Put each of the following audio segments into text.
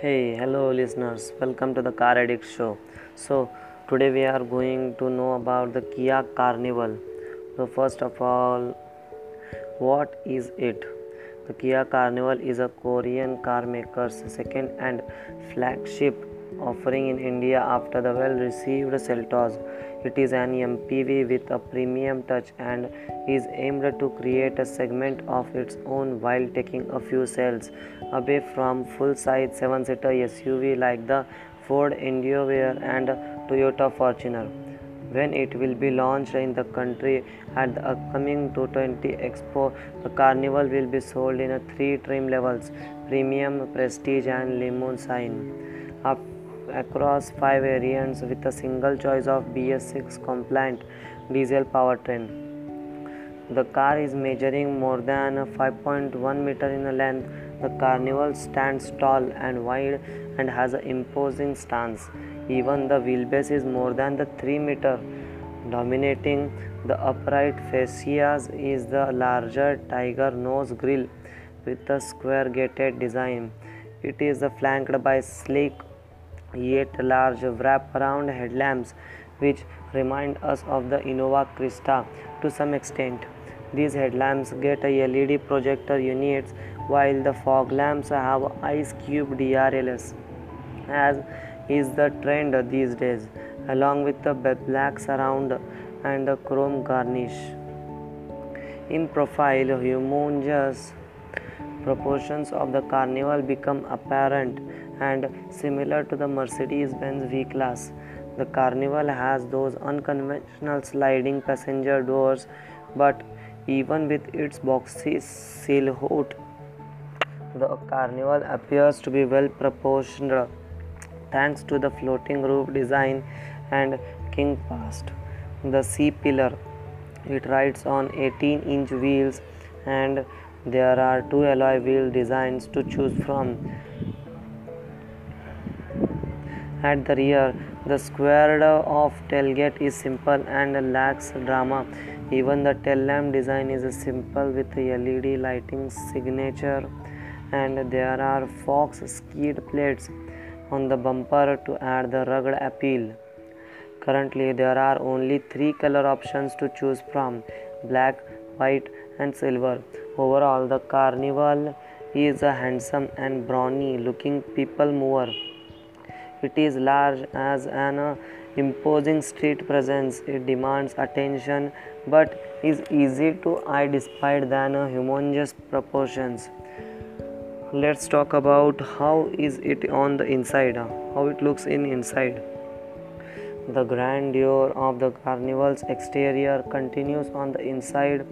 Hey, hello listeners. Welcome to the Car Addict Show. So, today we are going to know about the Kia Carnival. So, first of all, what is it? The Kia Carnival is a Korean car maker's second and flagship offering in India after the well received Seltos. It is an MPV with a premium touch and is aimed to create a segment of its own while taking a few cells away from full size 7 seater SUV like the Ford Endeavour and Toyota Fortuner. When it will be launched in the country at the upcoming 220 Expo, the Carnival will be sold in three trim levels premium, prestige, and limousine. Up across five variants with a single choice of BS6 compliant diesel powertrain. The car is measuring more than 5.1 meter in length. The Carnival stands tall and wide and has an imposing stance. Even the wheelbase is more than the 3 meter. Dominating the upright fascias is the larger tiger nose grille with a square gated design. It is flanked by sleek yet large wrap-around headlamps which remind us of the Innova Crysta to some extent. These headlamps get a LED projector units while the fog lamps have ice cube DRLS as is the trend these days along with the black surround and the chrome garnish. In profile, humongous proportions of the carnival become apparent and similar to the Mercedes Benz V Class. The Carnival has those unconventional sliding passenger doors, but even with its boxy silhouette, the Carnival appears to be well proportioned thanks to the floating roof design and king past. The C pillar it rides on 18 inch wheels and there are two alloy wheel designs to choose from at the rear, the squared off tailgate is simple and lacks drama. Even the tail lamp design is simple with LED lighting signature and there are Fox skid plates on the bumper to add the rugged appeal. Currently, there are only three color options to choose from black, white, and silver. Overall, the Carnival is a handsome and brawny looking people mover. It is large as an uh, imposing street presence. It demands attention but is easy to eye despite than uh, humongous proportions. Let's talk about how is it on the inside, uh, how it looks in inside. The grandeur of the carnival's exterior continues on the inside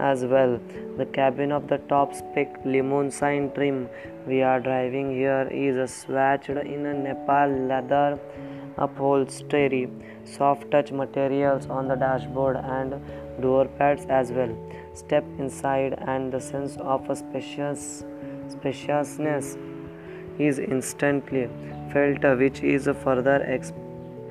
as well. The cabin of the top spec limousine trim we are driving here is swatched in a Nappa leather upholstery, soft touch materials on the dashboard and door pads as well. Step inside and the sense of a spacious spaciousness is instantly felt which is further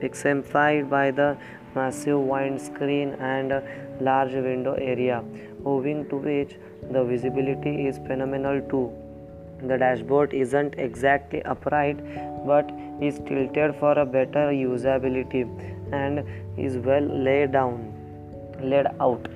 exemplified by the massive windscreen and large window area owing to which the visibility is phenomenal too. The dashboard isn't exactly upright but is tilted for a better usability and is well laid down laid out.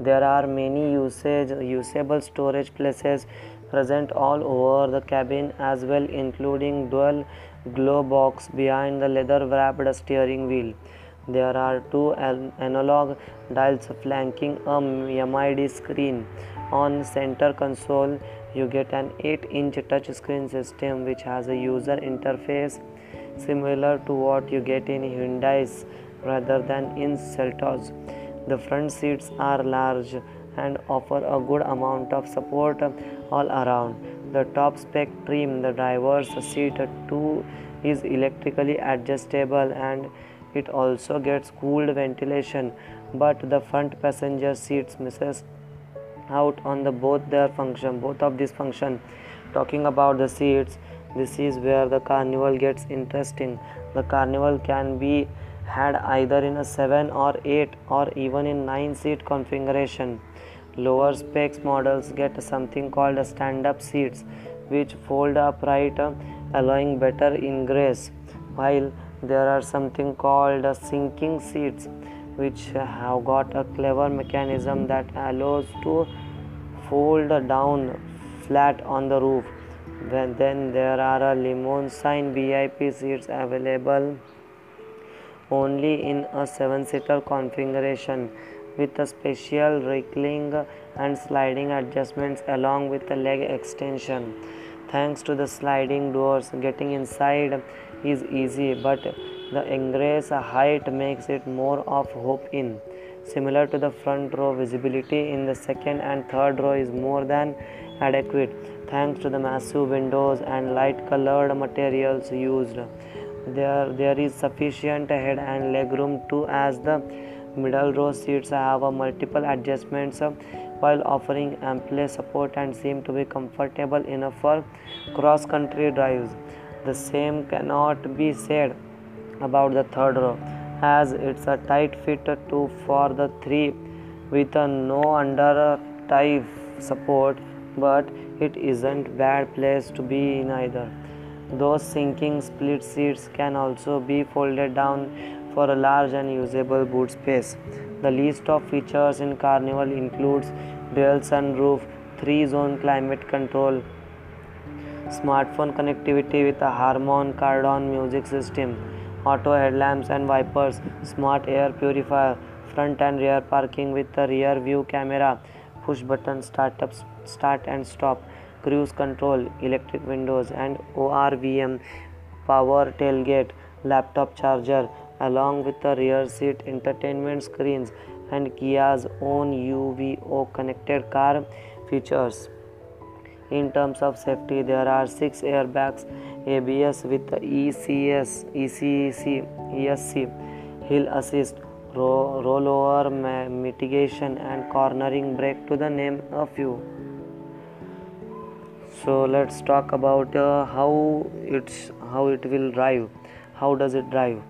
There are many usage usable storage places present all over the cabin as well including dual glow box behind the leather wrapped steering wheel. There are two analog dials flanking a MID screen. On center console, you get an 8-inch touchscreen system which has a user interface similar to what you get in Hyundai's rather than in Seltos. The front seats are large and offer a good amount of support all around. The top spec trim, the driver's seat 2 is electrically adjustable and it also gets cooled ventilation, but the front passenger seats misses out on the both their function, both of these function. Talking about the seats, this is where the carnival gets interesting. The carnival can be had either in a 7 or 8 or even in 9 seat configuration. Lower specs models get something called stand up seats which fold upright allowing better ingress. While there are something called sinking seats, which have got a clever mechanism that allows to fold down flat on the roof. Then there are a limousine VIP seats available only in a 7-seater configuration with a special reclining and sliding adjustments along with the leg extension. Thanks to the sliding doors, getting inside is easy, but the ingress height makes it more of hope in. Similar to the front row, visibility in the second and third row is more than adequate thanks to the massive windows and light colored materials used there there is sufficient head and leg room too as the middle row seats have multiple adjustments while offering ample support and seem to be comfortable enough for cross country drives the same cannot be said about the third row as it's a tight fit to for the three with a no under type support but it isn't bad place to be in either those sinking split seats can also be folded down for a large and usable boot space. The list of features in Carnival includes dual sunroof, 3-zone climate control, smartphone connectivity with a Harman Kardon music system, auto headlamps and wipers, smart air purifier, front and rear parking with a rear view camera, push button start up start and stop cruise control, electric windows, and ORVM power tailgate, laptop charger, along with the rear seat entertainment screens and Kia's own UVO connected car features. In terms of safety, there are six airbags, ABS with ECS, ECC, ESC, hill assist, rollover mitigation, and cornering brake to the name a few. So let's talk about uh, how it's how it will drive. How does it drive?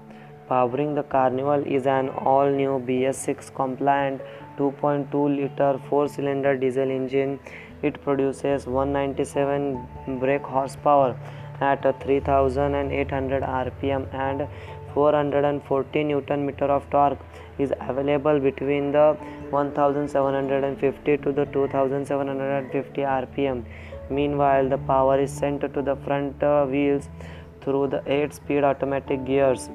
Powering the carnival is an all new bs6 compliant 2.2 liter 4 cylinder diesel engine it produces 197 brake horsepower at 3800 rpm and 440 newton meter of torque is available between the 1750 to the 2750 rpm Meanwhile, the power is sent to the front uh, wheels through the 8 speed automatic gears.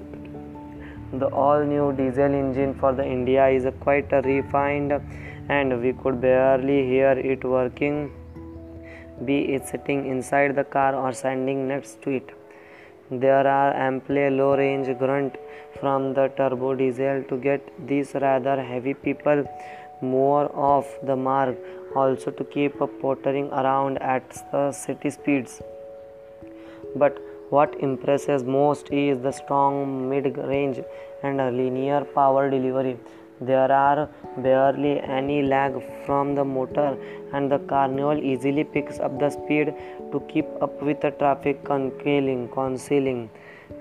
The all new diesel engine for the India is quite refined and we could barely hear it working be it sitting inside the car or standing next to it. There are ample low range grunt from the turbo diesel to get these rather heavy people more off the mark also to keep pottering around at the city speeds. But what impresses most is the strong mid range and linear power delivery. There are barely any lag from the motor, and the Carnival easily picks up the speed to keep up with the traffic concealing. concealing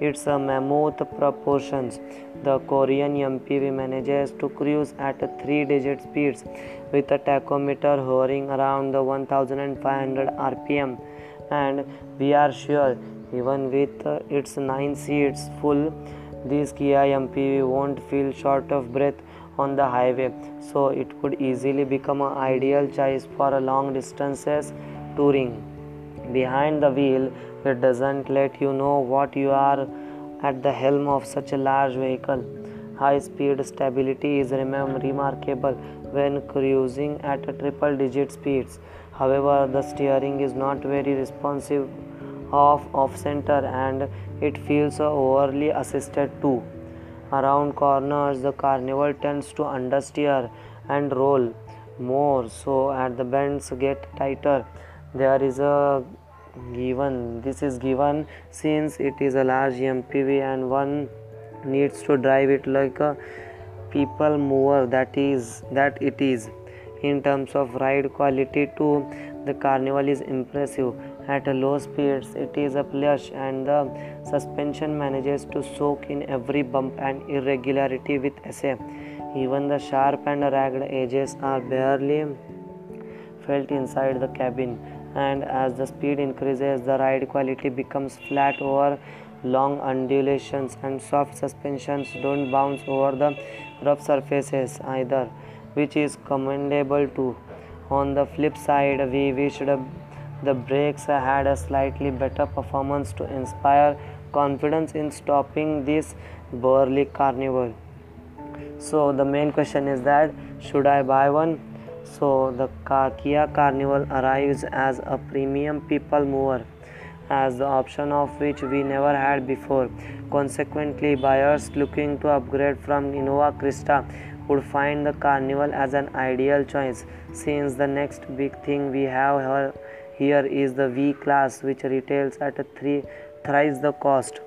its a mammoth proportions. The Korean MPV manages to cruise at three digit speeds with a tachometer hovering around the 1500 rpm and we are sure even with its 9 seats full this Kia MPV won't feel short of breath on the highway so it could easily become an ideal choice for long distances touring behind the wheel it doesn't let you know what you are at the helm of such a large vehicle. High speed stability is remarkable when cruising at triple digit speeds. However, the steering is not very responsive off off center and it feels overly assisted too. Around corners, the Carnival tends to understeer and roll more, so at the bends get tighter. There is a given this is given since it is a large mpv and one needs to drive it like a people mover that is that it is in terms of ride quality too the carnival is impressive at low speeds. It is a plush and the suspension manages to soak in every bump and irregularity with SA. Even the sharp and ragged edges are barely felt inside the cabin. And as the speed increases the ride quality becomes flat over long undulations and soft suspensions don't bounce over the rough surfaces either which is commendable too. On the flip side we wished the brakes had a slightly better performance to inspire confidence in stopping this burly carnival. So the main question is that should i buy one? So the kia carnival arrives as a premium people mover as the option of which we never had before. Consequently buyers looking to upgrade from innova Crysta would find the carnival as an ideal choice since the next big thing we have here is the v class which retails at three thrice the cost.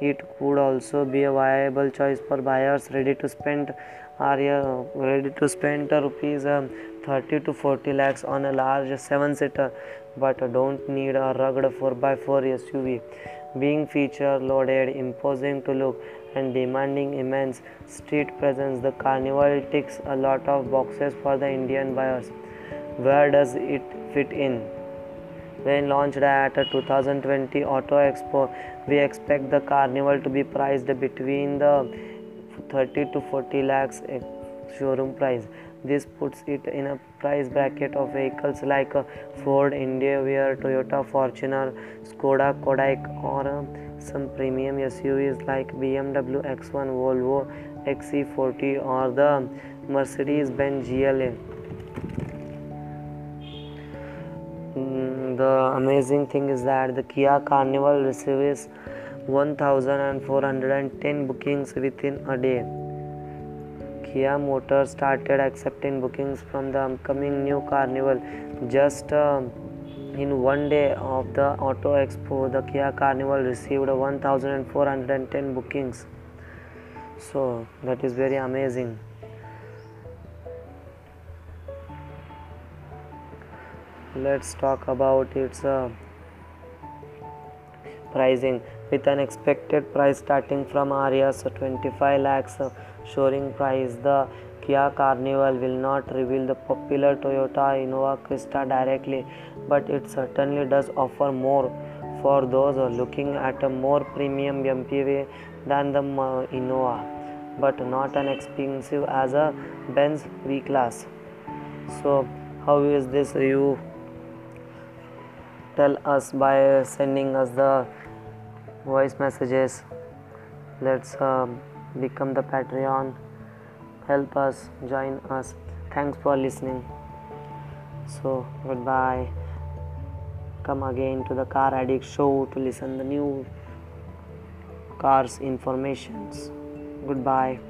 It could also be a viable choice for buyers ready to spend are uh, ready to spend rupees um, 30 to 40 lakhs on a large 7 seater but don't need a rugged 4x4 SUV being feature loaded imposing to look and demanding immense street presence the carnival ticks a lot of boxes for the Indian buyers. Where does it fit in when launched at a 2020 Auto Expo, we expect the Carnival to be priced between the 30 to 40 lakhs eh, showroom price. This puts it in a price bracket of vehicles like Ford Endeavour, Toyota Fortuner, Skoda Kodiaq, or some premium SUVs like BMW X1, Volvo XC40, or the Mercedes Benz GLA. The amazing thing is that the Kia Carnival receives 1410 bookings within a day. Kia Motors started accepting bookings from the upcoming new Carnival just uh, in one day of the Auto Expo. The Kia Carnival received 1410 bookings. So that is very amazing. Let's talk about its uh, pricing. With an expected price starting from Ariya's 25 lakhs uh, showing price the Kia Carnival will not reveal the popular Toyota Innova Crysta directly but it certainly does offer more for those looking at a more premium MPV than the uh, Innova but not an expensive as a Benz V class so how is this you tell us by sending us the voice messages. Let's uh, become the patreon. Help us join us. Thanks for listening. So goodbye. Come again to the car addict show to listen the new cars informations. Goodbye